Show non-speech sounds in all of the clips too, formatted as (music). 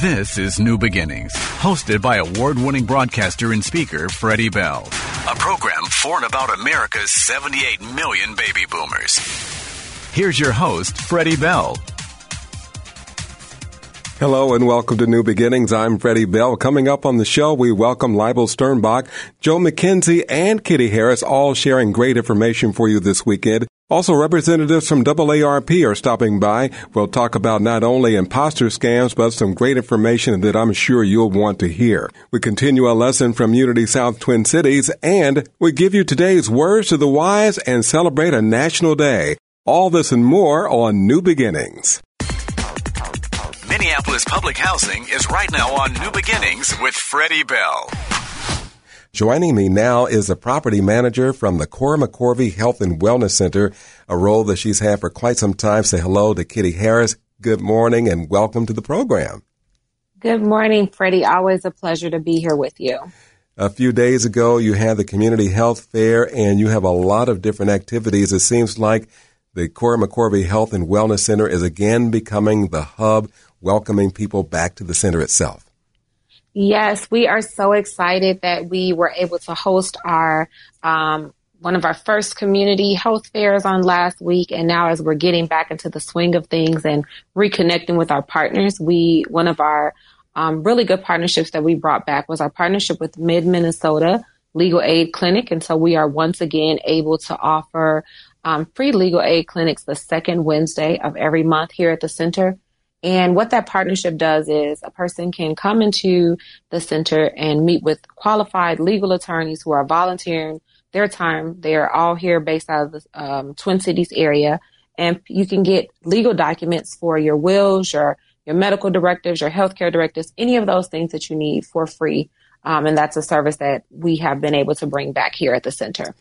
This is New Beginnings, hosted by award winning broadcaster and speaker Freddie Bell. A program for and about America's 78 million baby boomers. Here's your host, Freddie Bell. Hello and welcome to New Beginnings. I'm Freddie Bell. Coming up on the show, we welcome Leibel Sternbach, Joe McKenzie, and Kitty Harris, all sharing great information for you this weekend. Also, representatives from AARP are stopping by. We'll talk about not only imposter scams, but some great information that I'm sure you'll want to hear. We continue a lesson from Unity South Twin Cities, and we give you today's words to the wise and celebrate a national day. All this and more on New Beginnings. Minneapolis Public Housing is right now on New Beginnings with Freddie Bell. Joining me now is a property manager from the Cora McCorvey Health and Wellness Center, a role that she's had for quite some time. Say hello to Kitty Harris. Good morning and welcome to the program. Good morning, Freddie. Always a pleasure to be here with you. A few days ago, you had the community health fair and you have a lot of different activities. It seems like the Cora McCorvey Health and Wellness Center is again becoming the hub welcoming people back to the center itself. Yes, we are so excited that we were able to host our um, one of our first community health fairs on last week, and now as we're getting back into the swing of things and reconnecting with our partners, we one of our um, really good partnerships that we brought back was our partnership with Mid Minnesota Legal Aid Clinic, and so we are once again able to offer um, free legal aid clinics the second Wednesday of every month here at the center. And what that partnership does is a person can come into the center and meet with qualified legal attorneys who are volunteering their time. They're all here based out of the um, Twin Cities area. And you can get legal documents for your wills, your, your medical directives, your healthcare directives, any of those things that you need for free. Um, and that's a service that we have been able to bring back here at the center.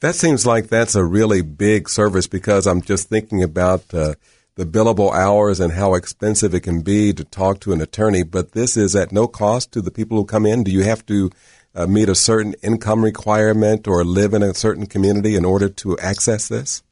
That seems like that's a really big service because I'm just thinking about uh, the billable hours and how expensive it can be to talk to an attorney, but this is at no cost to the people who come in. Do you have to uh, meet a certain income requirement or live in a certain community in order to access this?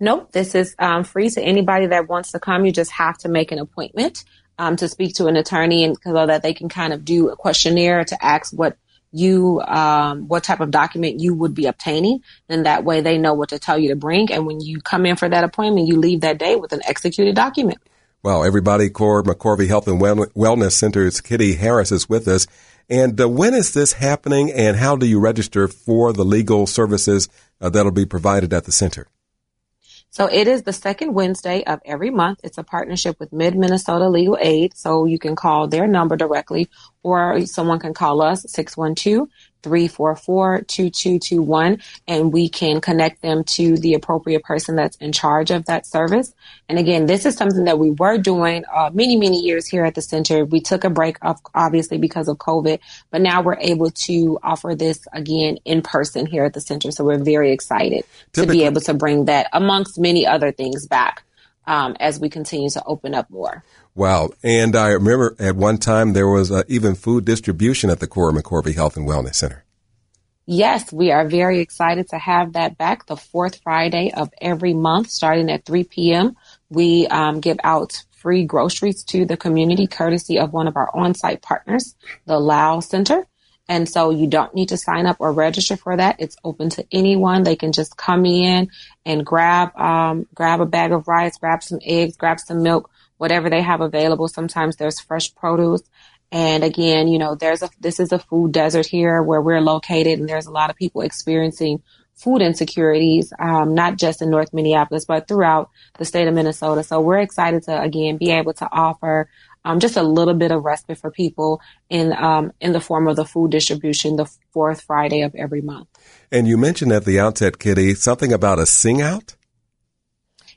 Nope, this is um, free to anybody that wants to come. You just have to make an appointment um, to speak to an attorney and so that they can kind of do a questionnaire to ask what you um, what type of document you would be obtaining. And that way they know what to tell you to bring. And when you come in for that appointment you leave that day with an executed document. Well everybody Cora mccorvey health and wellness center's kitty harris is with us. And uh, when is this happening and how do you register for the legal services uh, that'll be provided at the center so it is the second Wednesday of every month. It's a partnership with Mid Minnesota Legal Aid. So you can call their number directly or someone can call us 612 344-2221 and we can connect them to the appropriate person that's in charge of that service. And again, this is something that we were doing uh, many, many years here at the center. We took a break of obviously because of COVID, but now we're able to offer this again in person here at the center. So we're very excited Typically. to be able to bring that amongst many other things back um, as we continue to open up more. Wow. And I remember at one time there was uh, even food distribution at the Cora McCorvey Health and Wellness Center. Yes, we are very excited to have that back the fourth Friday of every month, starting at 3 p.m. We um, give out free groceries to the community courtesy of one of our on-site partners, the Lao Center. And so you don't need to sign up or register for that. It's open to anyone. They can just come in and grab, um, grab a bag of rice, grab some eggs, grab some milk, whatever they have available. Sometimes there's fresh produce. And again, you know, there's a, this is a food desert here where we're located and there's a lot of people experiencing food insecurities, um, not just in North Minneapolis, but throughout the state of Minnesota. So we're excited to again be able to offer um, just a little bit of respite for people in um, in the form of the food distribution the fourth Friday of every month. And you mentioned at the outset, Kitty, something about a sing out.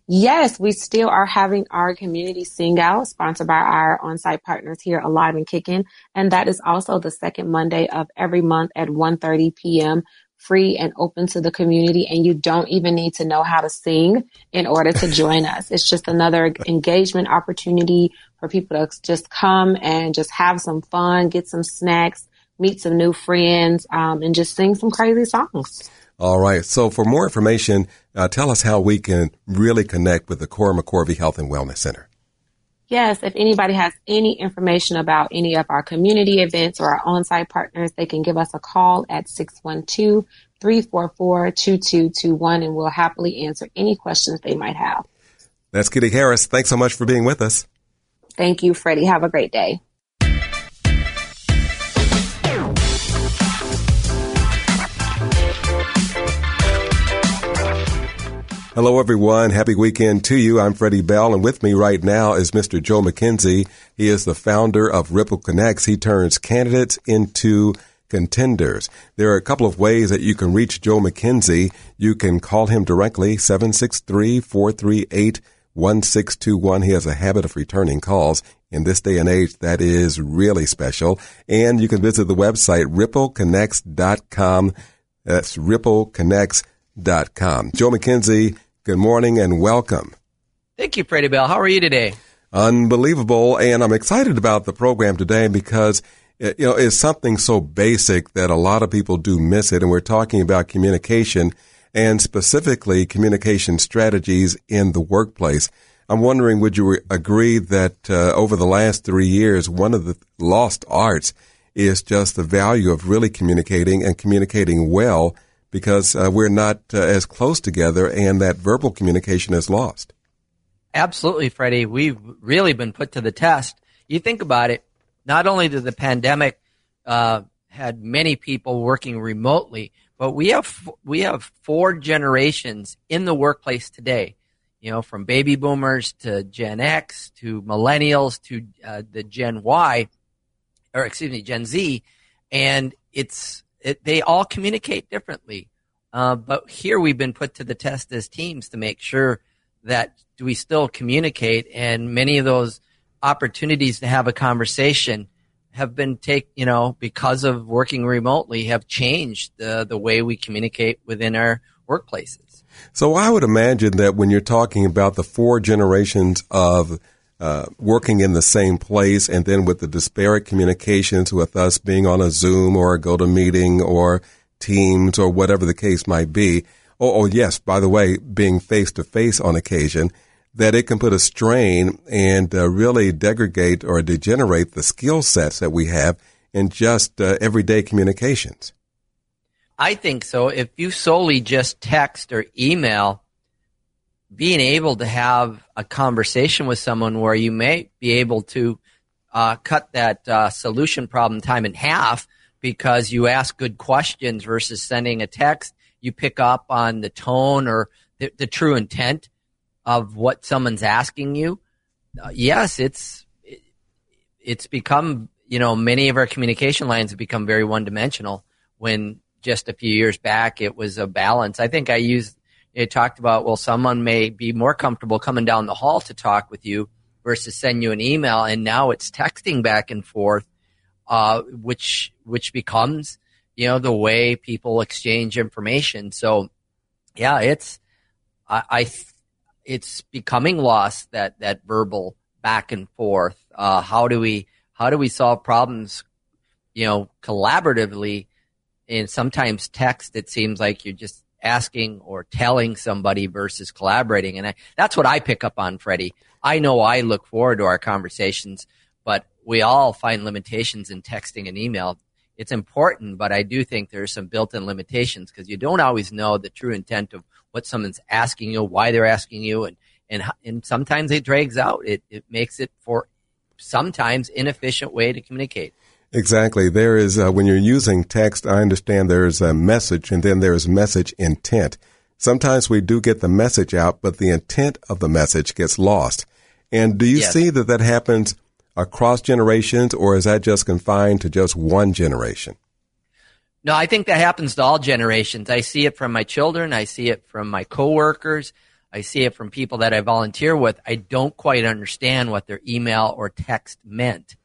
Yes, we still are having our community sing out sponsored by our on-site partners here, Alive and Kicking. And that is also the second Monday of every month at 1.30 p.m free and open to the community and you don't even need to know how to sing in order to join us. It's just another engagement opportunity for people to just come and just have some fun, get some snacks, meet some new friends, um, and just sing some crazy songs. All right. So for more information, uh, tell us how we can really connect with the Cora McCorvey Health and Wellness Center. Yes, if anybody has any information about any of our community events or our on-site partners, they can give us a call at 612-344-2221 and we'll happily answer any questions they might have. That's Kitty Harris. Thanks so much for being with us. Thank you, Freddie. Have a great day. Hello, everyone. Happy weekend to you. I'm Freddie Bell, and with me right now is Mr. Joe McKenzie. He is the founder of Ripple Connects. He turns candidates into contenders. There are a couple of ways that you can reach Joe McKenzie. You can call him directly, 763-438-1621. He has a habit of returning calls. In this day and age, that is really special. And you can visit the website, rippleconnects.com. That's rippleconnects.com. Joe McKenzie, Good morning and welcome. Thank you, Freddie Bell. How are you today? Unbelievable. And I'm excited about the program today because it, you know, it's something so basic that a lot of people do miss it. And we're talking about communication and specifically communication strategies in the workplace. I'm wondering, would you agree that uh, over the last three years, one of the lost arts is just the value of really communicating and communicating well because uh, we're not uh, as close together and that verbal communication is lost. Absolutely, Freddie. We've really been put to the test. You think about it, not only did the pandemic uh, had many people working remotely, but we have we have four generations in the workplace today. You know, from baby boomers to Gen X to millennials to uh, the Gen Y, or excuse me, Gen Z, and it's it, they all communicate differently. Uh, but here we've been put to the test as teams to make sure that we still communicate, and many of those opportunities to have a conversation have been take you know because of working remotely have changed the the way we communicate within our workplaces. So I would imagine that when you're talking about the four generations of uh, working in the same place and then with the disparate communications with us being on a Zoom or a GoToMeeting or Teams or whatever the case might be. Oh, oh yes, by the way, being face to face on occasion, that it can put a strain and uh, really degrade or degenerate the skill sets that we have in just uh, everyday communications. I think so. If you solely just text or email, being able to have a conversation with someone where you may be able to uh, cut that uh, solution problem time in half because you ask good questions versus sending a text. You pick up on the tone or the, the true intent of what someone's asking you. Uh, yes, it's it, it's become you know many of our communication lines have become very one dimensional. When just a few years back it was a balance. I think I used it talked about, well, someone may be more comfortable coming down the hall to talk with you versus send you an email. And now it's texting back and forth, uh, which, which becomes, you know, the way people exchange information. So yeah, it's, I, I it's becoming lost that, that verbal back and forth. Uh, how do we, how do we solve problems, you know, collaboratively? And sometimes text, it seems like you're just asking or telling somebody versus collaborating. And I, that's what I pick up on, Freddie. I know I look forward to our conversations, but we all find limitations in texting and email. It's important, but I do think there's some built-in limitations because you don't always know the true intent of what someone's asking you, why they're asking you, and and and sometimes it drags out. It it makes it for sometimes inefficient way to communicate. Exactly. There is, uh, when you're using text, I understand there's a message and then there's message intent. Sometimes we do get the message out, but the intent of the message gets lost. And do you yes. see that that happens across generations or is that just confined to just one generation? No, I think that happens to all generations. I see it from my children. I see it from my coworkers. I see it from people that I volunteer with. I don't quite understand what their email or text meant.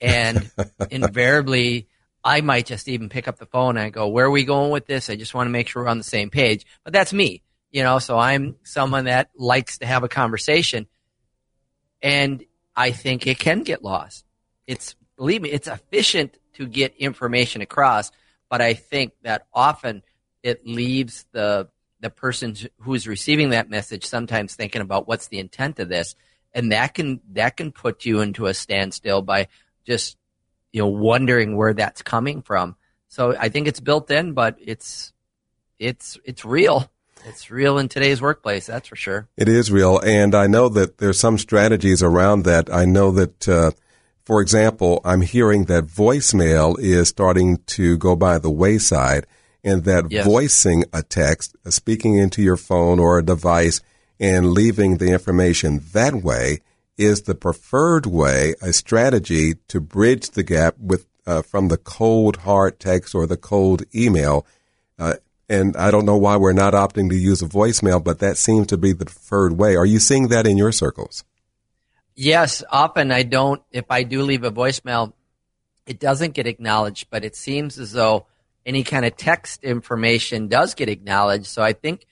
And (laughs) invariably, I might just even pick up the phone and I go, where are we going with this? I just want to make sure we're on the same page. But that's me, you know, so I'm someone that likes to have a conversation. And I think it can get lost. It's, believe me, it's efficient to get information across, but I think that often it leaves the, the person who's receiving that message sometimes thinking about what's the intent of this and that can that can put you into a standstill by just you know wondering where that's coming from. So I think it's built in, but it's it's it's real. It's real in today's workplace, that's for sure. It is real, and I know that there's some strategies around that. I know that, uh, for example, I'm hearing that voicemail is starting to go by the wayside, and that yes. voicing a text, uh, speaking into your phone or a device, and leaving the information that way is the preferred way, a strategy to bridge the gap with uh, from the cold hard text or the cold email. Uh, and I don't know why we're not opting to use a voicemail, but that seems to be the preferred way. Are you seeing that in your circles? Yes, often I don't. If I do leave a voicemail, it doesn't get acknowledged, but it seems as though any kind of text information does get acknowledged. So I think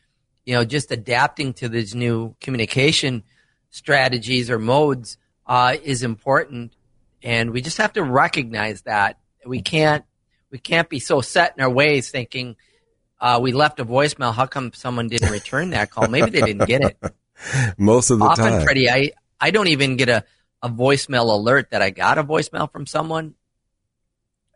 you know, just adapting to these new communication strategies or modes uh, is important, and we just have to recognize that we can't we can't be so set in our ways thinking uh, we left a voicemail. How come someone didn't return that call? Maybe they didn't get it. (laughs) Most of the Often, time, Freddie, I I don't even get a a voicemail alert that I got a voicemail from someone,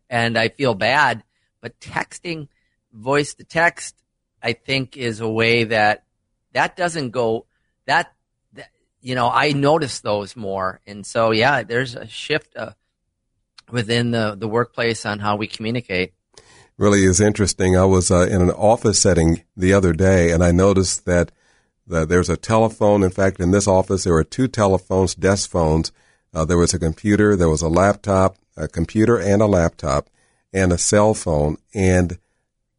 and I feel bad. But texting, voice to text, I think is a way that that doesn't go that, that you know I notice those more, and so yeah, there's a shift uh, within the the workplace on how we communicate. Really is interesting. I was uh, in an office setting the other day, and I noticed that the, there's a telephone. In fact, in this office, there were two telephones, desk phones. Uh, there was a computer, there was a laptop, a computer and a laptop, and a cell phone, and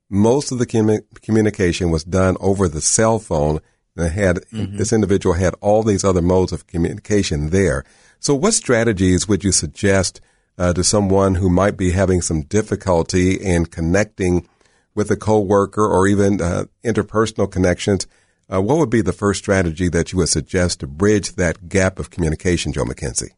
most of the commu- communication was done over the cell phone. And had mm-hmm. this individual had all these other modes of communication there. So, what strategies would you suggest uh, to someone who might be having some difficulty in connecting with a coworker or even uh, interpersonal connections? Uh, what would be the first strategy that you would suggest to bridge that gap of communication, Joe McKenzie?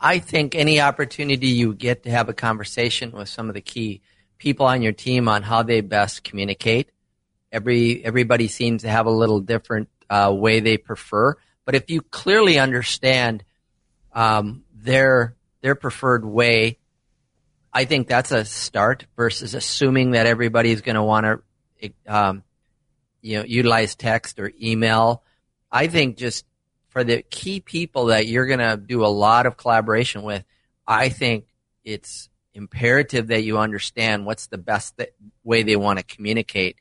I think any opportunity you get to have a conversation with some of the key people on your team on how they best communicate. Every everybody seems to have a little different uh, way they prefer, but if you clearly understand um, their their preferred way, I think that's a start versus assuming that everybody's going to want to, um, you know, utilize text or email. I think just for the key people that you're going to do a lot of collaboration with, I think it's imperative that you understand what's the best th- way they want to communicate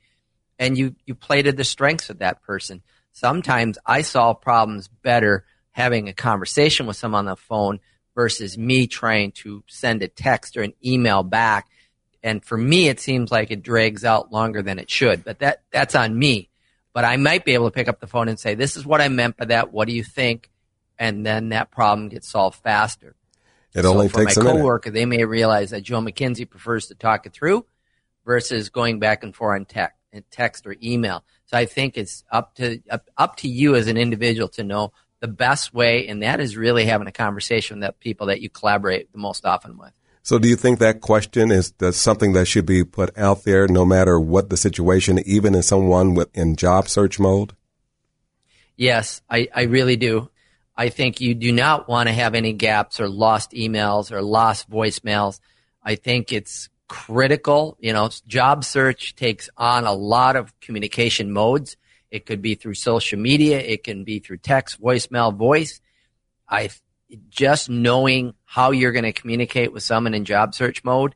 and you you play to the strengths of that person sometimes i solve problems better having a conversation with someone on the phone versus me trying to send a text or an email back and for me it seems like it drags out longer than it should but that that's on me but i might be able to pick up the phone and say this is what i meant by that what do you think and then that problem gets solved faster it so only for takes my a coworker, minute. they may realize that Joe McKenzie prefers to talk it through versus going back and forth on text, text or email. So I think it's up to up, up to you as an individual to know the best way, and that is really having a conversation with the people that you collaborate the most often with. So, do you think that question is something that should be put out there, no matter what the situation, even in someone with, in job search mode? Yes, I, I really do. I think you do not want to have any gaps or lost emails or lost voicemails. I think it's critical. You know, job search takes on a lot of communication modes. It could be through social media. It can be through text, voicemail, voice. I just knowing how you're going to communicate with someone in job search mode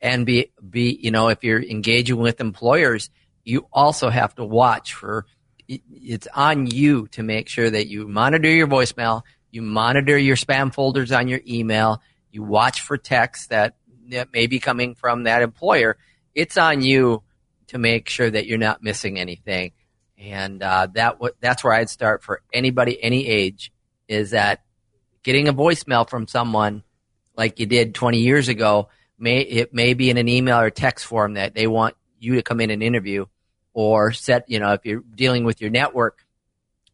and be, be, you know, if you're engaging with employers, you also have to watch for it's on you to make sure that you monitor your voicemail, you monitor your spam folders on your email, you watch for texts that, that may be coming from that employer. It's on you to make sure that you're not missing anything. And uh, that that's where I'd start for anybody, any age, is that getting a voicemail from someone like you did 20 years ago may it may be in an email or text form that they want you to come in and interview or set, you know, if you're dealing with your network,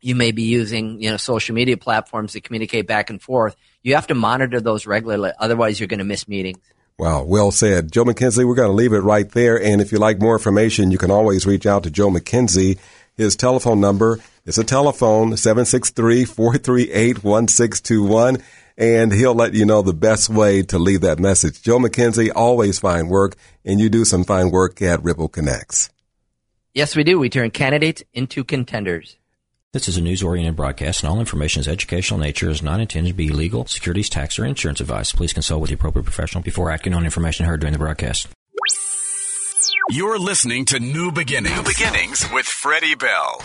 you may be using, you know, social media platforms to communicate back and forth. You have to monitor those regularly. Otherwise, you're going to miss meetings. Wow, well said. Joe McKenzie, we're going to leave it right there. And if you like more information, you can always reach out to Joe McKenzie. His telephone number is a telephone 763-438-1621 and he'll let you know the best way to leave that message. Joe McKenzie, always fine work, and you do some fine work at Ripple Connects. Yes, we do. We turn candidates into contenders. This is a news oriented broadcast, and all information is educational in nature is not intended to be legal, securities, tax, or insurance advice. Please consult with the appropriate professional before acting on information heard during the broadcast. You're listening to New Beginnings. New Beginnings with Freddie Bell.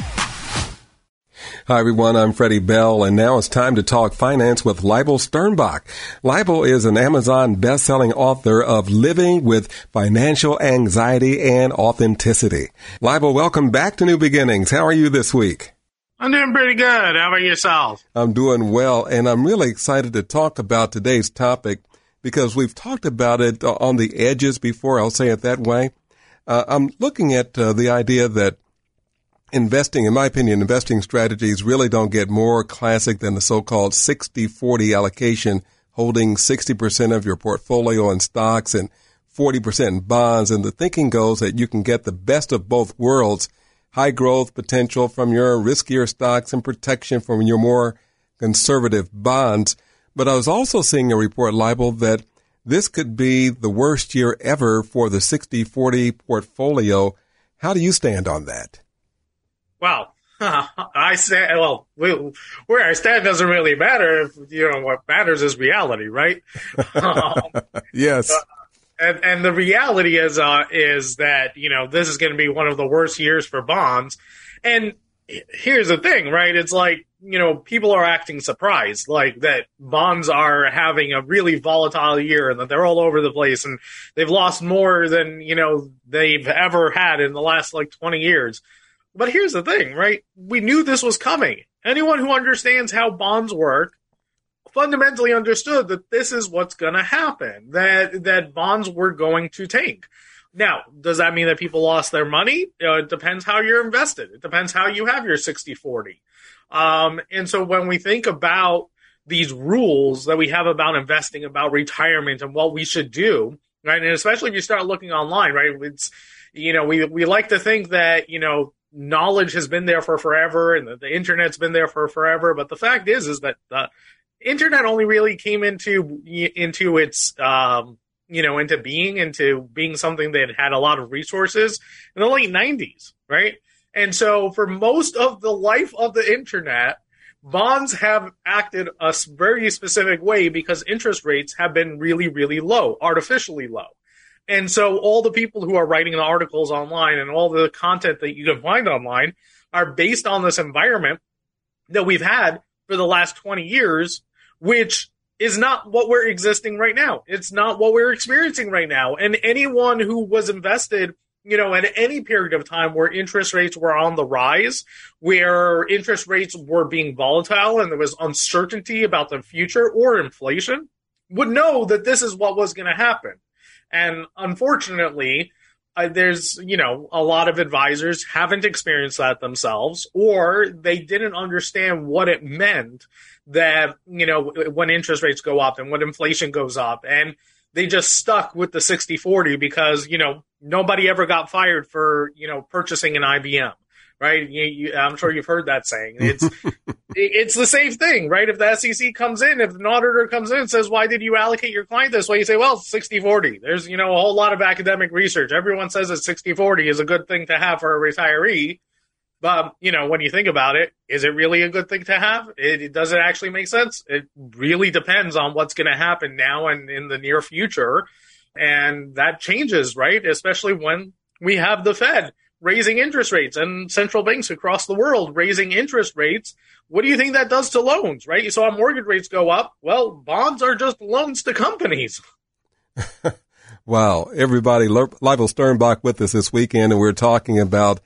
Hi everyone, I'm Freddie Bell and now it's time to talk finance with Leibel Sternbach. Leibel is an Amazon best-selling author of Living with Financial Anxiety and Authenticity. Leibel, welcome back to New Beginnings. How are you this week? I'm doing pretty good. How about yourself? I'm doing well and I'm really excited to talk about today's topic because we've talked about it on the edges before. I'll say it that way. Uh, I'm looking at uh, the idea that investing, in my opinion, investing strategies really don't get more classic than the so-called 60-40 allocation, holding 60% of your portfolio in stocks and 40% in bonds. And the thinking goes that you can get the best of both worlds, high growth potential from your riskier stocks and protection from your more conservative bonds. But I was also seeing a report Leibel that this could be the worst year ever for the 60-40 portfolio. How do you stand on that? Well, (laughs) I say, well, we, where I stand doesn't really matter. You know, what matters is reality, right? (laughs) yes. Uh, and, and the reality is, uh, is that, you know, this is going to be one of the worst years for bonds. And here's the thing, right? It's like, you know, people are acting surprised, like that bonds are having a really volatile year and that they're all over the place and they've lost more than, you know, they've ever had in the last like 20 years. But here's the thing, right? We knew this was coming. Anyone who understands how bonds work fundamentally understood that this is what's going to happen. That that bonds were going to tank. Now, does that mean that people lost their money? Uh, it depends how you're invested. It depends how you have your 60-40. Um, and so when we think about these rules that we have about investing, about retirement, and what we should do, right? And especially if you start looking online, right? It's you know we we like to think that you know knowledge has been there for forever and the, the, internet's been there for forever. But the fact is, is that the internet only really came into, into its, um, you know, into being, into being something that had a lot of resources in the late nineties, right? And so for most of the life of the internet, bonds have acted a very specific way because interest rates have been really, really low, artificially low. And so all the people who are writing the articles online and all the content that you can find online are based on this environment that we've had for the last 20 years, which is not what we're existing right now. It's not what we're experiencing right now. And anyone who was invested, you know, at any period of time where interest rates were on the rise, where interest rates were being volatile and there was uncertainty about the future or inflation, would know that this is what was going to happen. And unfortunately, uh, there's, you know, a lot of advisors haven't experienced that themselves, or they didn't understand what it meant that, you know, when interest rates go up and when inflation goes up. And they just stuck with the 60 40 because, you know, nobody ever got fired for, you know, purchasing an IBM right? You, you, I'm sure you've heard that saying. It's (laughs) it's the same thing, right? If the SEC comes in, if an auditor comes in and says, "Why did you allocate your client this way?" You say, "Well, 60-40." There's you know a whole lot of academic research. Everyone says that 60-40 is a good thing to have for a retiree. But you know, when you think about it, is it really a good thing to have? It, it does it actually make sense? It really depends on what's going to happen now and in the near future, and that changes, right? Especially when we have the Fed raising interest rates and central banks across the world raising interest rates. What do you think that does to loans, right? You saw mortgage rates go up. Well, bonds are just loans to companies. (laughs) wow. Everybody, Leibel Sternbach with us this weekend, and we're talking about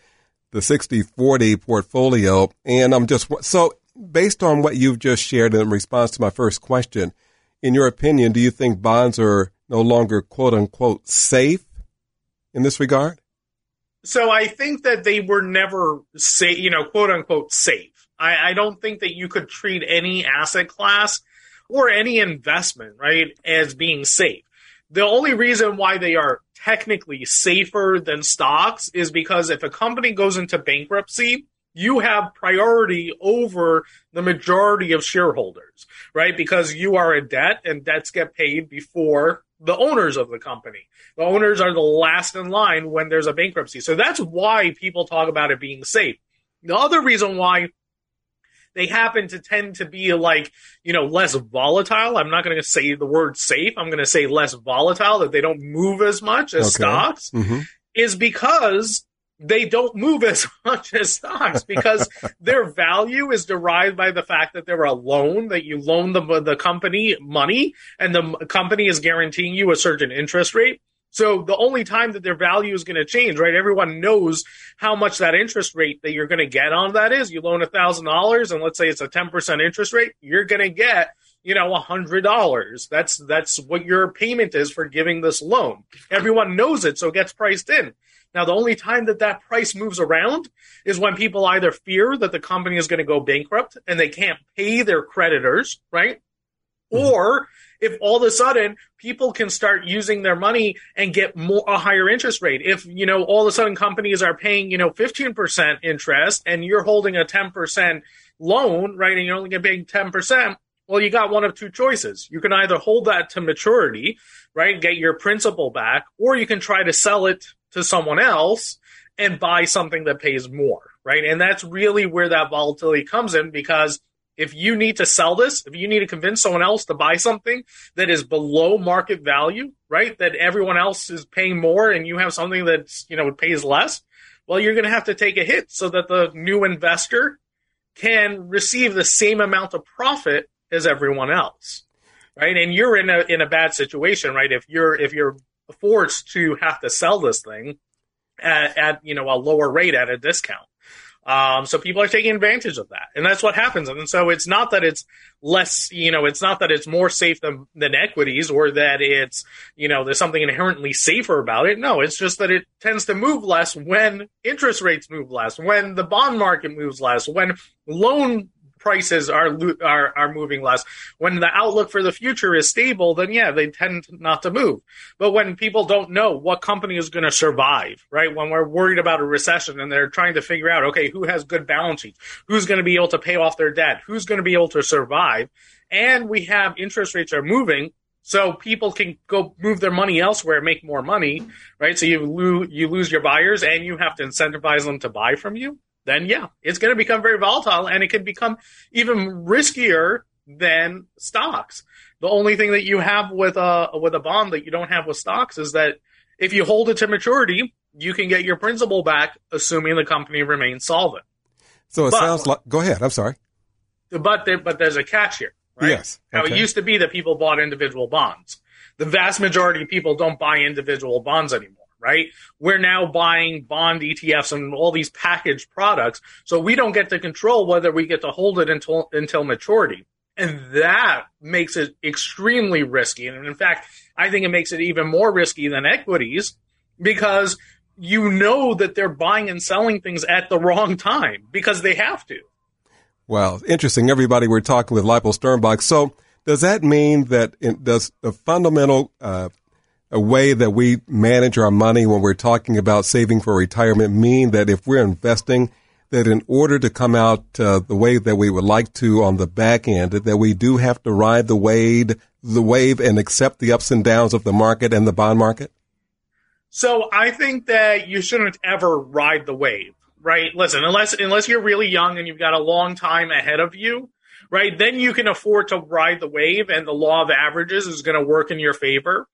the 60-40 portfolio. And I'm just, so based on what you've just shared in response to my first question, in your opinion, do you think bonds are no longer quote unquote safe in this regard? So I think that they were never safe, you know, quote unquote safe. I, I don't think that you could treat any asset class or any investment, right, as being safe. The only reason why they are technically safer than stocks is because if a company goes into bankruptcy, you have priority over the majority of shareholders, right? Because you are a debt and debts get paid before the owners of the company. The owners are the last in line when there's a bankruptcy. So that's why people talk about it being safe. The other reason why they happen to tend to be like, you know, less volatile. I'm not going to say the word safe. I'm going to say less volatile that they don't move as much as okay. stocks mm-hmm. is because they don't move (laughs) as much as stocks because (laughs) their value is derived by the fact that they're a loan that you loan the the company money and the company is guaranteeing you a certain interest rate. So the only time that their value is going to change, right? Everyone knows how much that interest rate that you're going to get on that is. You loan a thousand dollars and let's say it's a 10% interest rate, you're going to get, you know, a hundred dollars. That's, that's what your payment is for giving this loan. Everyone knows it. So it gets priced in. Now, the only time that that price moves around is when people either fear that the company is going to go bankrupt and they can't pay their creditors, right? Mm-hmm. Or if all of a sudden people can start using their money and get more a higher interest rate. If, you know, all of a sudden companies are paying, you know, 15% interest and you're holding a 10% loan, right? And you're only getting 10%. Well, you got one of two choices. You can either hold that to maturity, right? Get your principal back, or you can try to sell it to someone else and buy something that pays more, right? And that's really where that volatility comes in because if you need to sell this, if you need to convince someone else to buy something that is below market value, right? That everyone else is paying more and you have something that's, you know, pays less, well, you're going to have to take a hit so that the new investor can receive the same amount of profit as everyone else. Right. And you're in a, in a bad situation, right? If you're, if you're forced to have to sell this thing at, at you know a lower rate at a discount. Um, so people are taking advantage of that, and that's what happens. And so it's not that it's less, you know, it's not that it's more safe than than equities, or that it's, you know, there's something inherently safer about it. No, it's just that it tends to move less when interest rates move less, when the bond market moves less, when loan prices are are are moving less. When the outlook for the future is stable, then yeah, they tend not to move. But when people don't know what company is going to survive, right? When we're worried about a recession and they're trying to figure out, okay, who has good balance sheets, who's going to be able to pay off their debt, who's going to be able to survive, and we have interest rates are moving. So people can go move their money elsewhere, make more money, right? So you lose you lose your buyers, and you have to incentivize them to buy from you then yeah, it's going to become very volatile and it can become even riskier than stocks. The only thing that you have with a with a bond that you don't have with stocks is that if you hold it to maturity, you can get your principal back, assuming the company remains solvent. So it but, sounds like. Go ahead. I'm sorry. But there, but there's a catch here. Right? Yes. Okay. Now it used to be that people bought individual bonds. The vast majority of people don't buy individual bonds anymore right? We're now buying bond ETFs and all these packaged products. So we don't get to control whether we get to hold it until, until maturity. And that makes it extremely risky. And in fact, I think it makes it even more risky than equities because you know that they're buying and selling things at the wrong time because they have to. Well, interesting. Everybody, we're talking with Leibel Sternbach. So does that mean that in, does the fundamental uh, a way that we manage our money when we're talking about saving for retirement mean that if we're investing, that in order to come out uh, the way that we would like to on the back end, that we do have to ride the wave, the wave and accept the ups and downs of the market and the bond market? So I think that you shouldn't ever ride the wave, right? Listen, unless unless you're really young and you've got a long time ahead of you, right? Then you can afford to ride the wave and the law of averages is going to work in your favor.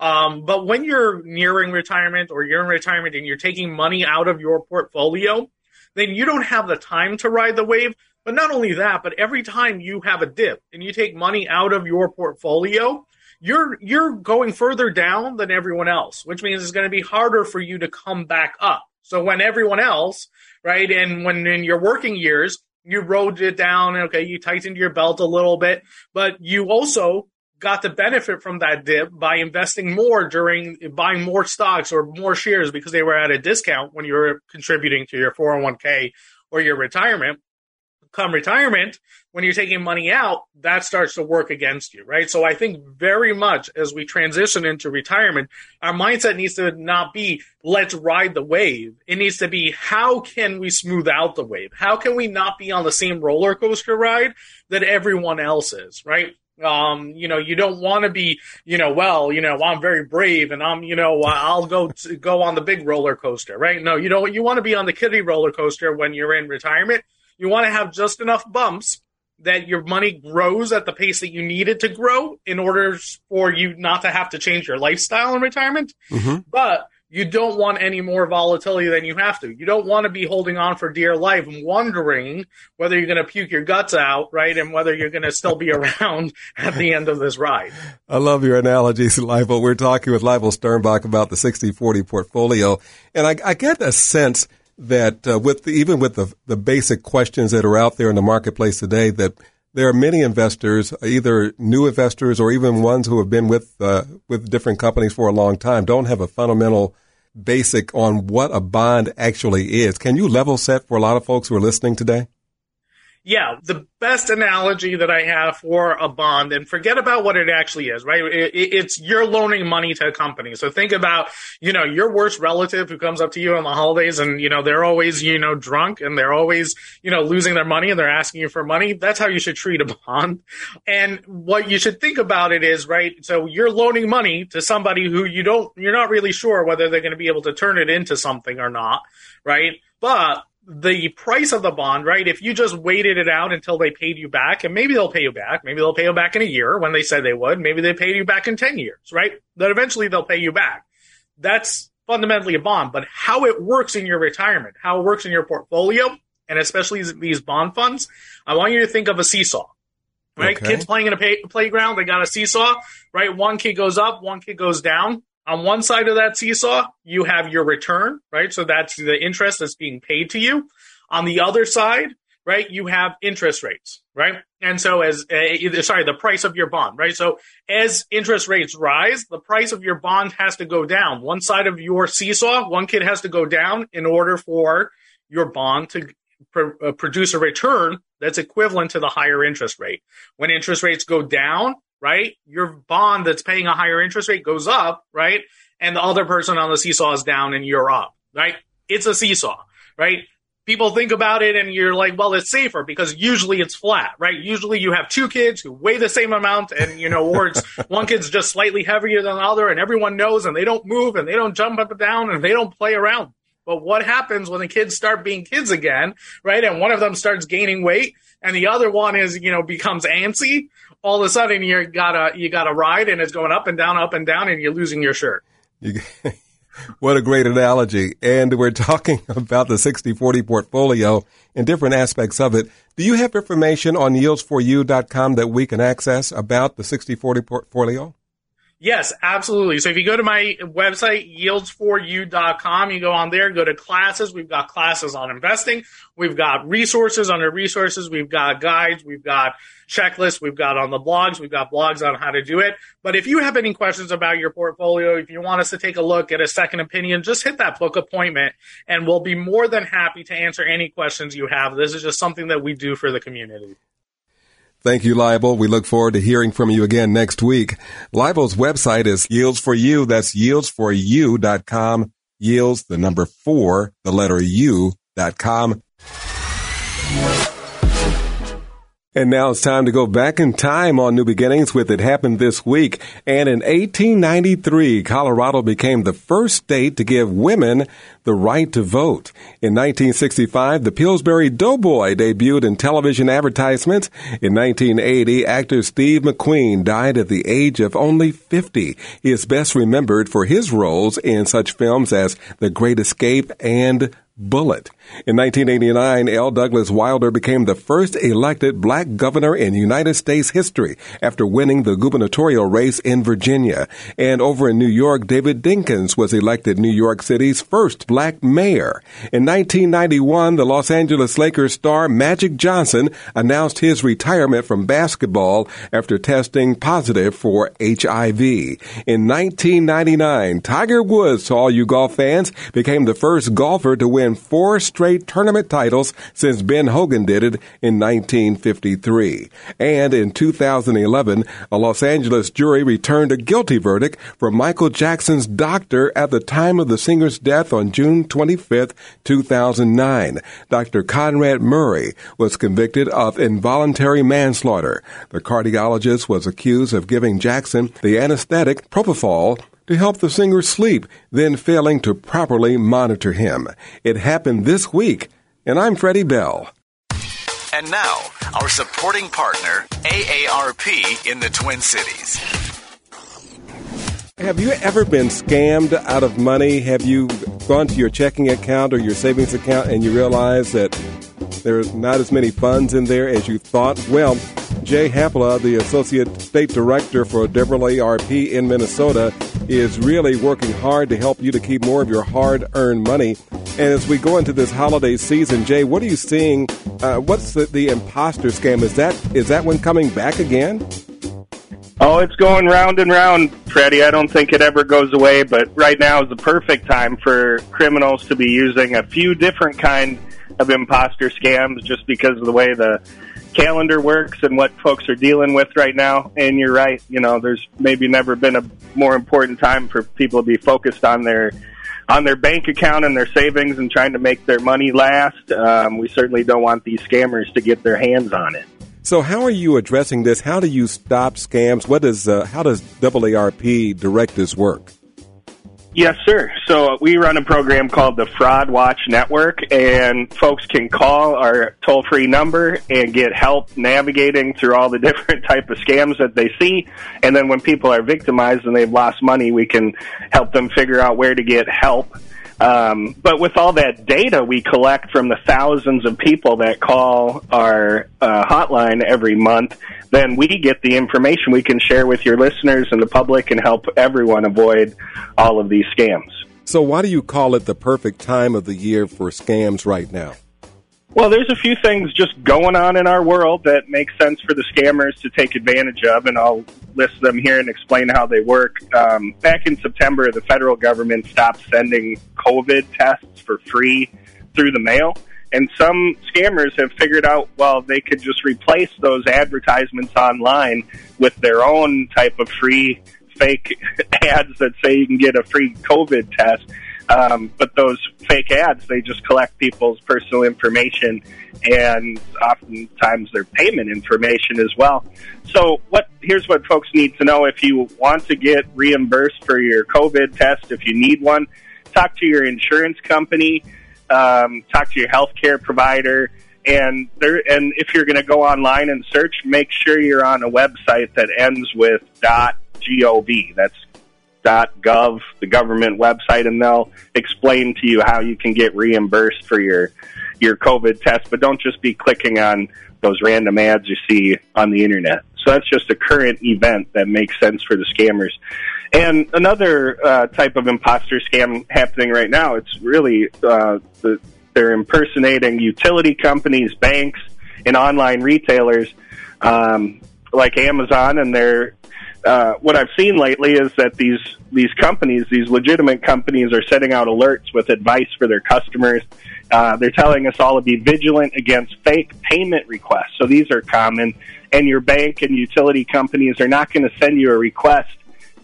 Um, but when you're nearing retirement or you're in retirement and you're taking money out of your portfolio, then you don't have the time to ride the wave. But not only that, but every time you have a dip and you take money out of your portfolio, you're you're going further down than everyone else, which means it's going to be harder for you to come back up. So when everyone else, right, and when in your working years, you rode it down, okay, you tightened your belt a little bit, but you also got to benefit from that dip by investing more during buying more stocks or more shares because they were at a discount when you were contributing to your 401k or your retirement. come retirement, when you're taking money out, that starts to work against you, right? So I think very much as we transition into retirement, our mindset needs to not be let's ride the wave. It needs to be how can we smooth out the wave? How can we not be on the same roller coaster ride that everyone else is, right? Um, you know, you don't want to be, you know, well, you know, I'm very brave and I'm, you know, I'll go to, go on the big roller coaster, right? No, you don't. You want to be on the kiddie roller coaster when you're in retirement. You want to have just enough bumps that your money grows at the pace that you need it to grow in order for you not to have to change your lifestyle in retirement. Mm-hmm. But you don't want any more volatility than you have to. You don't want to be holding on for dear life and wondering whether you're going to puke your guts out, right? And whether you're going to still be (laughs) around at the end of this ride. I love your analogies, Leibel. We're talking with Leibel Sternbach about the 60-40 portfolio. And I, I get a sense that uh, with the, even with the, the basic questions that are out there in the marketplace today that there are many investors, either new investors or even ones who have been with uh, with different companies for a long time, don't have a fundamental basic on what a bond actually is. Can you level set for a lot of folks who are listening today? Yeah, the best analogy that I have for a bond, and forget about what it actually is, right? It, it, it's you're loaning money to a company. So think about, you know, your worst relative who comes up to you on the holidays and, you know, they're always, you know, drunk and they're always, you know, losing their money and they're asking you for money. That's how you should treat a bond. And what you should think about it is, right? So you're loaning money to somebody who you don't, you're not really sure whether they're going to be able to turn it into something or not, right? But the price of the bond, right? If you just waited it out until they paid you back, and maybe they'll pay you back, maybe they'll pay you back in a year when they said they would, maybe they pay you back in 10 years, right? That eventually they'll pay you back. That's fundamentally a bond, but how it works in your retirement, how it works in your portfolio, and especially these bond funds, I want you to think of a seesaw. Right? Okay. Kids playing in a pay- playground, they got a seesaw, right? One kid goes up, one kid goes down on one side of that seesaw, you have your return, right? So that's the interest that's being paid to you. On the other side, right, you have interest rates, right? And so as, uh, sorry, the price of your bond, right? So as interest rates rise, the price of your bond has to go down. One side of your seesaw, one kid has to go down in order for your bond to pr- uh, produce a return that's equivalent to the higher interest rate. When interest rates go down, right? Your bond that's paying a higher interest rate goes up, right? And the other person on the seesaw is down and you're up, right? It's a seesaw, right? People think about it and you're like, well, it's safer because usually it's flat, right? Usually you have two kids who weigh the same amount and, you know, or it's (laughs) one kid's just slightly heavier than the other and everyone knows and they don't move and they don't jump up and down and they don't play around. But what happens when the kids start being kids again, right? And one of them starts gaining weight and the other one is, you know, becomes antsy all of a sudden you got a you got a ride and it's going up and down, up and down, and you're losing your shirt. (laughs) what a great analogy! And we're talking (laughs) about the 60-40 portfolio and different aspects of it. Do you have information on yields4u.com that we can access about the 60-40 portfolio? Yes, absolutely. So if you go to my website, yields4u.com, you go on there, go to classes. We've got classes on investing. We've got resources under resources. We've got guides. We've got checklists. We've got on the blogs. We've got blogs on how to do it. But if you have any questions about your portfolio, if you want us to take a look, get a second opinion, just hit that book appointment and we'll be more than happy to answer any questions you have. This is just something that we do for the community. Thank you, Leibel. We look forward to hearing from you again next week. Leibel's website is Yields for You. That's yields4u.com. Yields, the number four, the letter U dot com. And now it's time to go back in time on New Beginnings with It Happened This Week. And in 1893, Colorado became the first state to give women the right to vote. In 1965, the Pillsbury Doughboy debuted in television advertisements. In 1980, actor Steve McQueen died at the age of only 50. He is best remembered for his roles in such films as The Great Escape and Bullitt. In 1989, L. Douglas Wilder became the first elected black governor in United States history after winning the gubernatorial race in Virginia. And over in New York, David Dinkins was elected New York City's first black mayor. In 1991, the Los Angeles Lakers star Magic Johnson announced his retirement from basketball after testing positive for HIV. In 1999, Tiger Woods, to all you golf fans, became the first golfer to win four straight straight tournament titles since Ben Hogan did it in 1953. And in 2011, a Los Angeles jury returned a guilty verdict for Michael Jackson's doctor at the time of the singer's death on June 25, 2009. Dr. Conrad Murray was convicted of involuntary manslaughter. The cardiologist was accused of giving Jackson the anesthetic propofol to help the singer sleep, then failing to properly monitor him. It happened this week, and I'm Freddie Bell. And now, our supporting partner, AARP in the Twin Cities. Have you ever been scammed out of money? Have you gone to your checking account or your savings account and you realize that there's not as many funds in there as you thought? Well, Jay Haapala, the Associate State Director for AARP in Minnesota, is really working hard to help you to keep more of your hard earned money. And as we go into this holiday season, Jay, what are you seeing? Uh, what's the, the imposter scam? Is that is that one coming back again? Oh, it's going round and round, Freddie. I don't think it ever goes away, but right now is the perfect time for criminals to be using a few different kind of imposter scams just because of the way the calendar works and what folks are dealing with right now. And you're right, you know, there's maybe never been a more important time for people to be focused on their on their bank account and their savings and trying to make their money last. Um, we certainly don't want these scammers to get their hands on it. So, how are you addressing this? How do you stop scams? What does uh, how does AARP direct this work? Yes, sir. So uh, we run a program called the Fraud Watch Network, and folks can call our toll-free number and get help navigating through all the (laughs) different type of scams that they see. And then when people are victimized and they've lost money, we can help them figure out where to get help. Um, but with all that data we collect from the thousands of people that call our uh, hotline every month, then we get the information we can share with your listeners and the public and help everyone avoid all of these scams. So, why do you call it the perfect time of the year for scams right now? Well, there's a few things just going on in our world that make sense for the scammers to take advantage of, and I'll list them here and explain how they work. Um, back in September, the federal government stopped sending COVID tests for free through the mail. And some scammers have figured out, well, they could just replace those advertisements online with their own type of free fake (laughs) ads that say you can get a free COVID test. Um, but those fake ads, they just collect people's personal information and oftentimes their payment information as well. So what, here's what folks need to know. If you want to get reimbursed for your COVID test, if you need one, talk to your insurance company um, talk to your healthcare provider, and there. And if you're going to go online and search, make sure you're on a website that ends with .gov. That's .gov, the government website, and they'll explain to you how you can get reimbursed for your your COVID test. But don't just be clicking on those random ads you see on the internet. So that's just a current event that makes sense for the scammers. And another uh, type of imposter scam happening right now, it's really uh, the, they're impersonating utility companies, banks, and online retailers um, like Amazon. And they're uh, what I've seen lately is that these these companies, these legitimate companies, are setting out alerts with advice for their customers. Uh, they're telling us all to be vigilant against fake payment requests. So these are common, and your bank and utility companies are not going to send you a request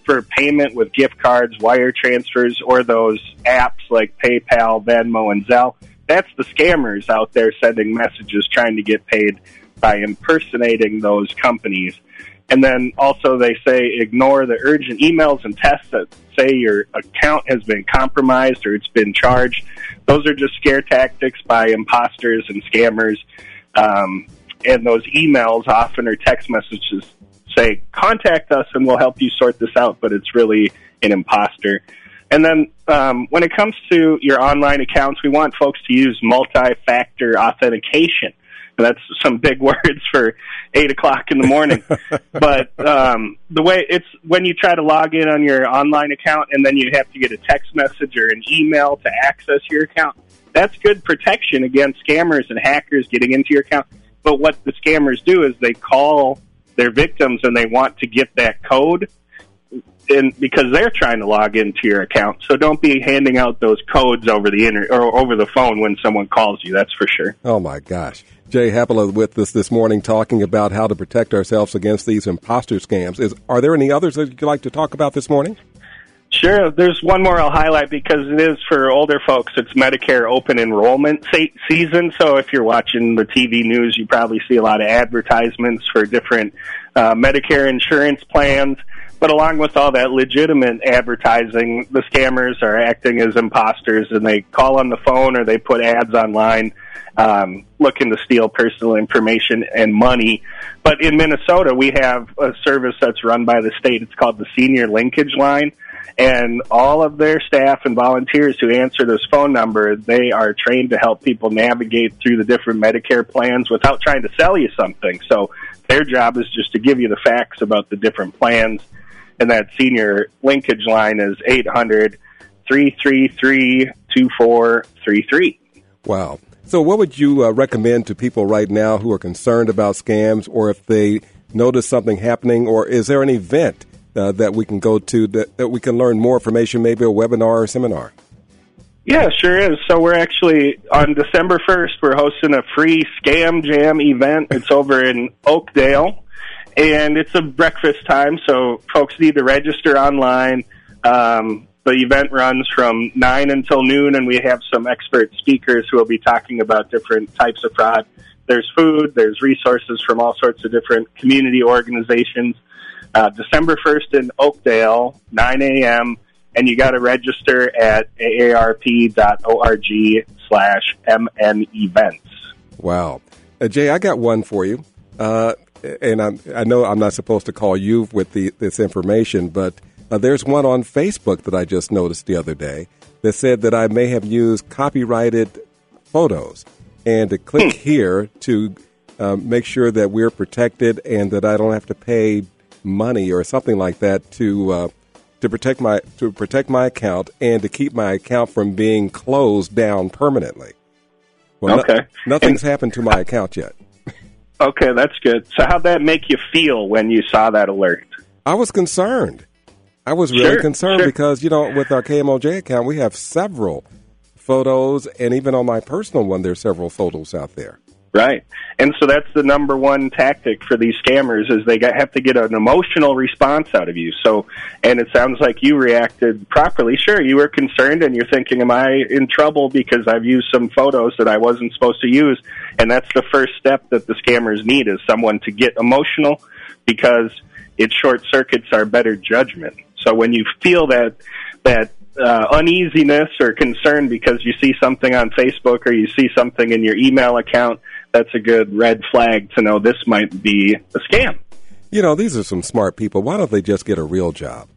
for payment with gift cards, wire transfers, or those apps like PayPal, Venmo, and Zelle. That's the scammers out there sending messages trying to get paid by impersonating those companies. And then also they say ignore the urgent emails and texts that say your account has been compromised or it's been charged. Those are just scare tactics by imposters and scammers. Um, and those emails often are text messages say, contact us and we'll help you sort this out, but it's really an imposter. And then um, when it comes to your online accounts, we want folks to use multi-factor authentication. That's some big (laughs) words for eight o'clock in the morning. (laughs) but um, the way it's when you try to log in on your online account and then you have to get a text message or an email to access your account, that's good protection against scammers and hackers getting into your account. But what the scammers do is they call their victims and they want to get that code and because they're trying to log into your account. So don't be handing out those codes over the inter- or over the phone when someone calls you. That's for sure. Oh my gosh. Jay Haapala with us this morning talking about how to protect ourselves against these imposter scams. Is are there any others that you'd like to talk about this morning? Sure. There's one more I'll highlight because it is for older folks. It's Medicare open enrollment season. So if you're watching the TV news, you probably see a lot of advertisements for different uh, Medicare insurance plans. But along with all that legitimate advertising, the scammers are acting as imposters and they call on the phone or they put ads online um, looking to steal personal information and money. But in Minnesota, we have a service that's run by the state. It's called the Senior Linkage Line and all of their staff and volunteers who answer this phone number, they are trained to help people navigate through the different Medicare plans without trying to sell you something. So their job is just to give you the facts about the different plans. And that senior linkage line is 800 333 2433. Wow. So, what would you uh, recommend to people right now who are concerned about scams or if they notice something happening, or is there an event uh, that we can go to that, that we can learn more information, maybe a webinar or seminar? Yeah, sure is. So we're actually on December 1st, we're hosting a free Scam Jam event. It's over in Oakdale, and it's a breakfast time, so folks need to register online. Um, the event runs from 9 until noon, and we have some expert speakers who will be talking about different types of fraud. There's food, there's resources from all sorts of different community organizations uh, December 1st in Oakdale, 9 a.m., and you got to register at aarp.org slash mn events. Wow. Uh, Jay, I got one for you. Uh, and I'm, i know I'm not supposed to call you with the, this information, but uh, there's one on Facebook that I just noticed the other day that said that I may have used copyrighted photos. And to click (clears throat) here to uh, make sure that we're protected and that I don't have to pay money or something like that to uh, to protect my to protect my account and to keep my account from being closed down permanently. Well, okay. No, nothing's and, happened to my account yet. Okay, that's good. So, how'd that make you feel when you saw that alert? I was concerned. I was really sure, concerned sure. because you know, with our KMOJ account, we have several photos, and even on my personal one, there's several photos out there. Right. And so that's the number one tactic for these scammers is they have to get an emotional response out of you. So, and it sounds like you reacted properly. Sure, you were concerned and you're thinking, am I in trouble because I've used some photos that I wasn't supposed to use? And that's the first step that the scammers need is someone to get emotional because it short circuits our better judgment. So when you feel that, that uh, uneasiness or concern because you see something on Facebook or you see something in your email account, that's a good red flag to know this might be a scam. You know, these are some smart people. Why don't they just get a real job?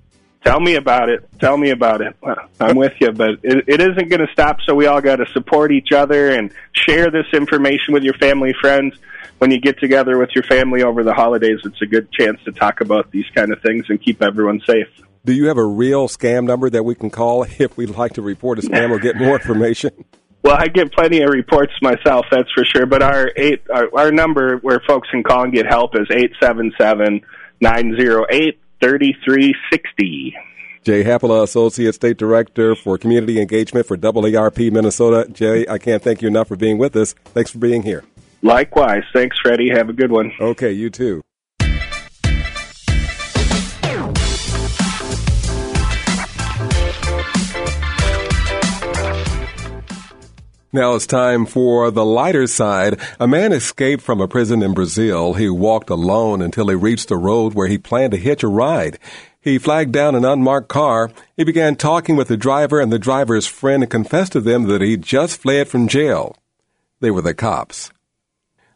Tell me about it. Tell me about it. I'm with you, but it, it isn't going to stop. So we all got to support each other and share this information with your family, friends. When you get together with your family over the holidays, it's a good chance to talk about these kind of things and keep everyone safe. Do you have a real scam number that we can call (laughs) if we'd like to report a scam or get more (laughs) information? Well, I get plenty of reports myself, that's for sure. But our eight, our, our number where folks can call and get help is eight seven seven nine zero eight thirty three sixty. Jay Haapala, Associate State Director for Community Engagement for AARP Minnesota. Jay, I can't thank you enough for being with us. Thanks for being here. Likewise. Thanks, Freddie. Have a good one. Okay, you too. Now it's time for the lighter side. A man escaped from a prison in Brazil. He walked alone until he reached a road where he planned to hitch a ride. He flagged down an unmarked car. He began talking with the driver and the driver's friend and confessed to them that he just fled from jail. They were the cops.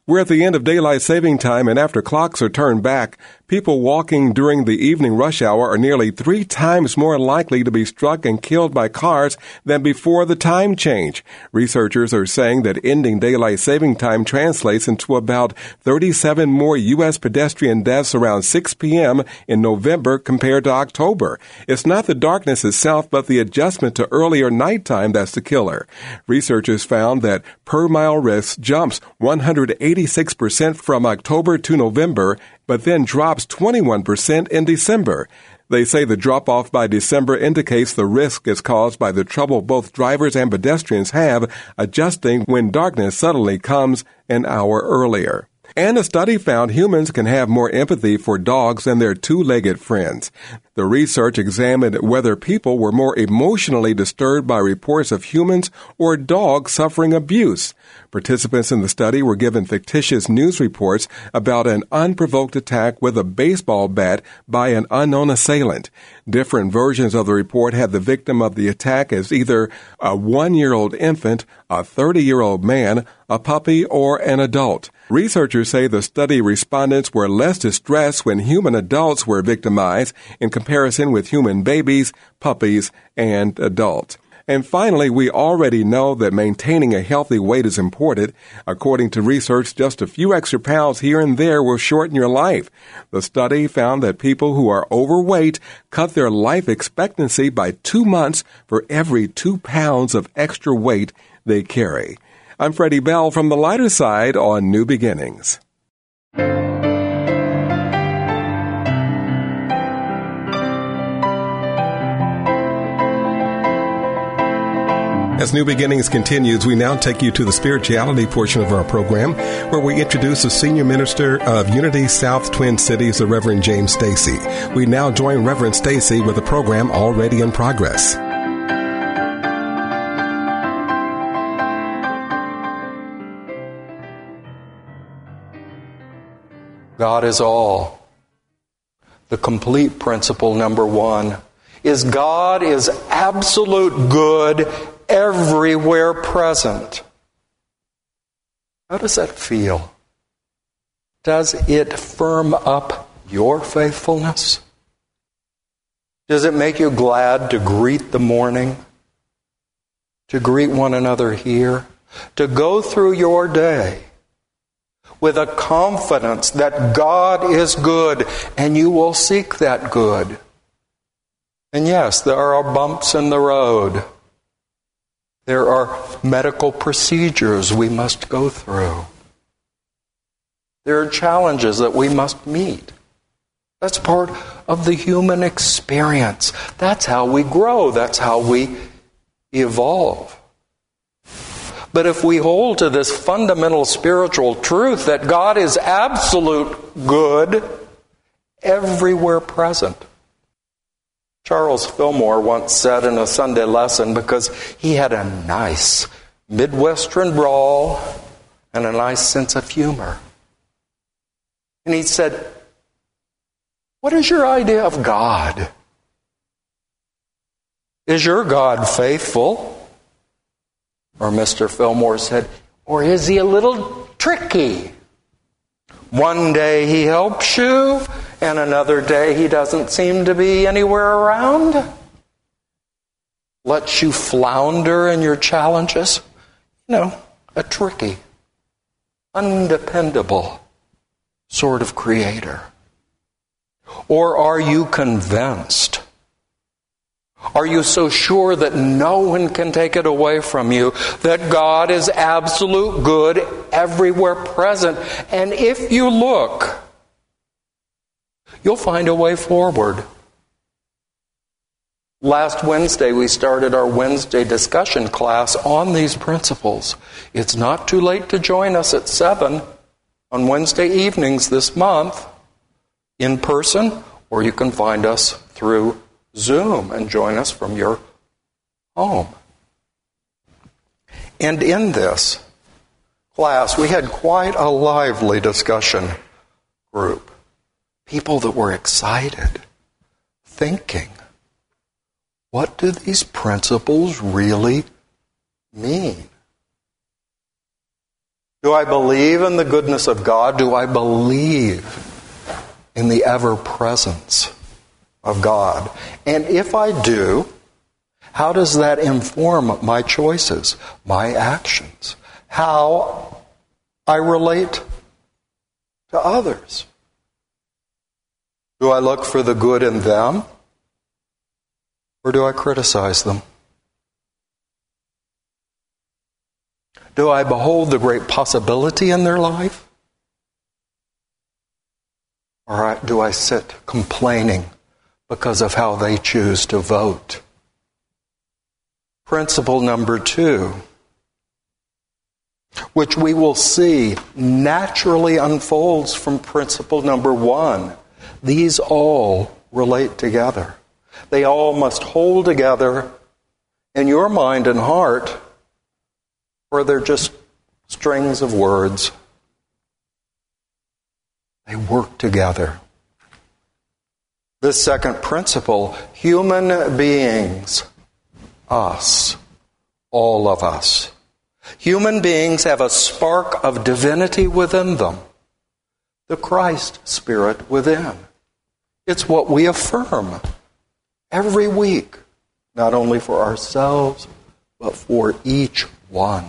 We're at the end of daylight saving time, and after clocks are turned back, people walking during the evening rush hour are nearly three times more likely to be struck and killed by cars than before the time change. Researchers are saying that ending daylight saving time translates into about 37 more U.S. pedestrian deaths around 6 p.m. in November compared to October. It's not the darkness itself, but the adjustment to earlier nighttime that's the killer. Researchers found that per mile risk jumps 180 86% from October to November but then drops 21% in December. They say the drop off by December indicates the risk is caused by the trouble both drivers and pedestrians have adjusting when darkness suddenly comes an hour earlier. And a study found humans can have more empathy for dogs than their two-legged friends. The research examined whether people were more emotionally disturbed by reports of humans or dogs suffering abuse. Participants in the study were given fictitious news reports about an unprovoked attack with a baseball bat by an unknown assailant. Different versions of the report had the victim of the attack as either a one year old infant, a 30 year old man, a puppy, or an adult. Researchers say the study respondents were less distressed when human adults were victimized in comparison with human babies, puppies, and adults. And finally, we already know that maintaining a healthy weight is important. According to research, just a few extra pounds here and there will shorten your life. The study found that people who are overweight cut their life expectancy by two months for every two pounds of extra weight they carry. I'm Freddie Bell from the lighter side on New Beginnings. As New Beginnings continues, we now take you to the spirituality portion of our program, where we introduce the senior minister of Unity South Twin Cities, the Reverend James Stacy. We now join Reverend Stacy with a program already in progress. God is all. The complete principle, number one, is God is absolute good everywhere present. How does that feel? Does it firm up your faithfulness? Does it make you glad to greet the morning? To greet one another here? To go through your day with a confidence that God is good and you will seek that good. And yes, there are bumps in the road. There are medical procedures we must go through. There are challenges that we must meet. That's part of the human experience. That's how we grow. That's how we evolve. But if we hold to this fundamental spiritual truth that God is absolute good everywhere present, Charles Fillmore once said in a Sunday lesson because he had a nice Midwestern brawl and a nice sense of humor. And he said, What is your idea of God? Is your God faithful? Or Mr. Fillmore said, Or is he a little tricky? One day he helps you, and another day he doesn't seem to be anywhere around. Lets you flounder in your challenges. You know, a tricky, undependable sort of creator. Or are you convinced are you so sure that no one can take it away from you? That God is absolute good everywhere present. And if you look, you'll find a way forward. Last Wednesday, we started our Wednesday discussion class on these principles. It's not too late to join us at 7 on Wednesday evenings this month in person, or you can find us through Zoom and join us from your home. And in this class, we had quite a lively discussion group. People that were excited, thinking, what do these principles really mean? Do I believe in the goodness of God? Do I believe in the ever presence of God? And if I do, how does that inform my choices, my actions, how I relate to others? Do I look for the good in them or do I criticize them? Do I behold the great possibility in their life? Or do I sit complaining because of how they choose to vote? Principle number two, which we will see naturally unfolds from principle number one. These all relate together. They all must hold together in your mind and heart, or they're just strings of words. They work together. This second principle human beings, us, all of us, human beings have a spark of divinity within them, the Christ Spirit within. It's what we affirm every week, not only for ourselves, but for each one.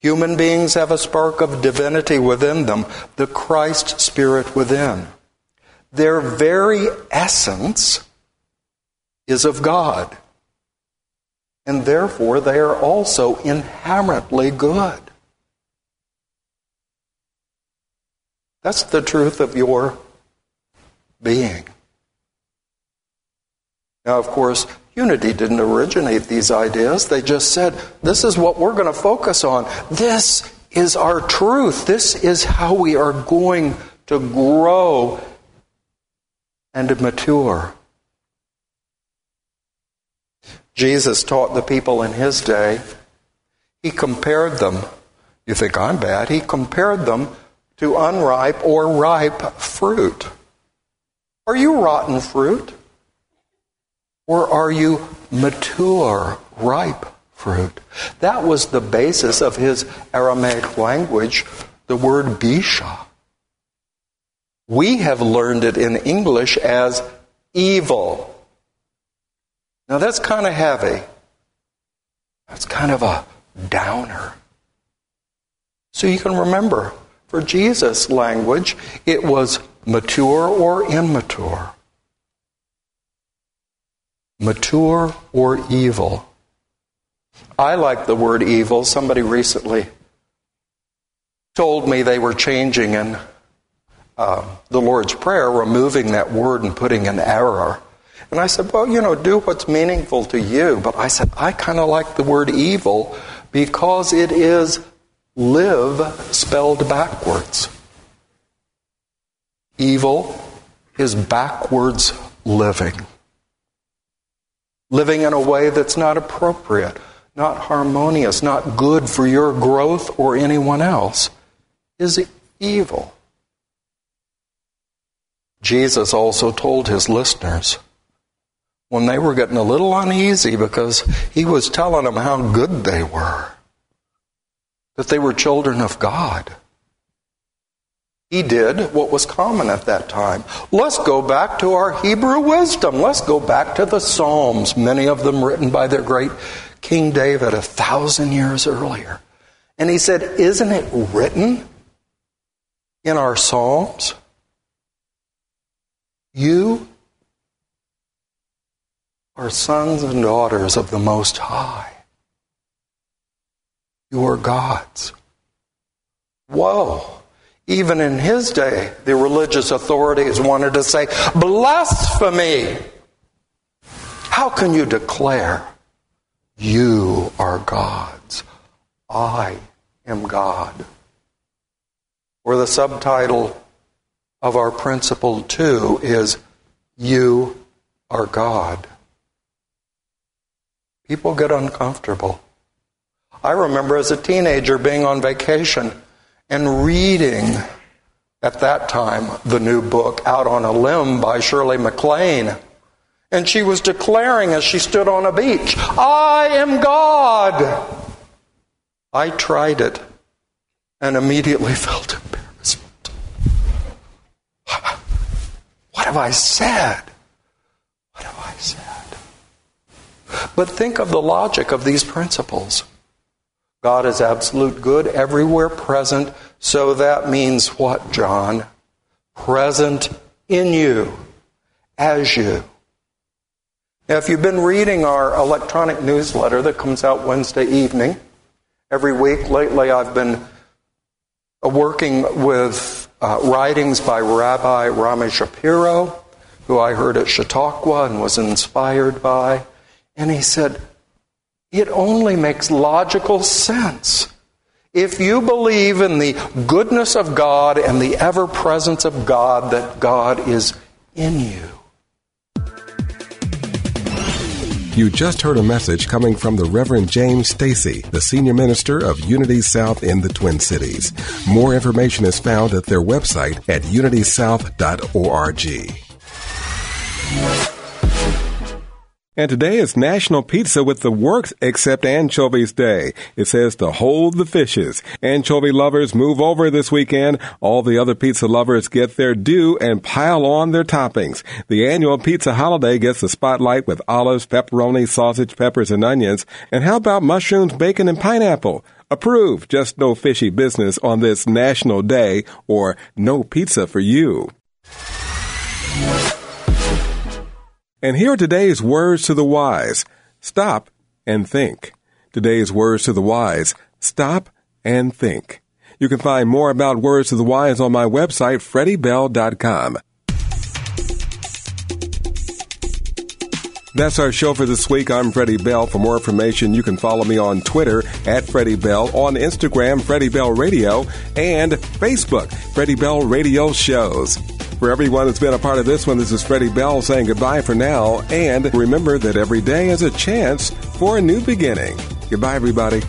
Human beings have a spark of divinity within them, the Christ Spirit within. Their very essence is of God. And therefore, they are also inherently good. That's the truth of your being. Now, of course, Unity didn't originate these ideas. They just said, this is what we're going to focus on. This is our truth. This is how we are going to grow and mature. Jesus taught the people in his day. He compared them. You think I'm bad? He compared them to unripe or ripe fruit. Are you rotten fruit? Or are you mature, ripe fruit? That was the basis of his Aramaic language, the word bisha. We have learned it in English as evil. Now that's kind of heavy. That's kind of a downer. So you can remember, for Jesus' language, it was mature or immature mature or evil. I like the word evil. Somebody recently told me they were changing in uh, the Lord's Prayer, removing that word and putting an error. And I said, well, you know, do what's meaningful to you. But I said, I kind of like the word evil because it is live spelled backwards. Evil is backwards living living in a way that's not appropriate, not harmonious, not good for your growth or anyone else, is evil. Jesus also told his listeners when they were getting a little uneasy because he was telling them how good they were, that they were children of God. He did what was common at that time. Let's go back to our Hebrew wisdom. Let's go back to the Psalms, many of them written by their great King David a thousand years earlier. And he said, Isn't it written in our Psalms? You are sons and daughters of the Most High. You are God's. Whoa. Even in his day, the religious authorities wanted to say, blasphemy! How can you declare you are God's? I am God. Or the subtitle of our principle two is You are God. People get uncomfortable. I remember as a teenager being on vacation and reading at that time the new book, Out on a Limb by Shirley MacLaine. And she was declaring as she stood on a beach, I am God. I tried it and immediately (laughs) felt embarrassment. (sighs) What have I said? What have I said? But think of the logic of these principles. God is absolute good, everywhere present. So that means what, John? Present in you, as you. Now, if you've been reading our electronic newsletter that comes out Wednesday evening, every week lately I've been uh, working with uh, writings by Rabbi Rami Shapiro, who I heard at Chautauqua and was inspired by. And he said, It only makes logical sense. If you believe in the goodness of God and the ever presence of God, that God is in you. You just heard a message coming from the Reverend James Stacy, the senior minister of Unity South in the Twin Cities. More information is found at their website at unitysouth.org. And today is National Pizza with the Works Except Anchovies Day. It says to hold the fishes. Anchovy lovers move over this weekend. All the other pizza lovers get their due and pile on their toppings. The annual pizza holiday gets the spotlight with olives, pepperoni, sausage, peppers, and onions. And how about mushrooms, bacon, and pineapple? Approve. Just no fishy business on this national day or no pizza for you. And here are today's words to the wise. Stop and think. Today's words to the wise. Stop and think. You can find more about words to the wise on my website, freddybell.com. That's our show for this week. I'm Freddie Bell. For more information, you can follow me on Twitter at Freddie Bell, on Instagram, Freddie Bell Radio, and Facebook, Freddie Bell Radio Shows. For everyone that's been a part of this one, this is Freddie Bell saying goodbye for now. And remember that every day is a chance for a new beginning. Goodbye, everybody.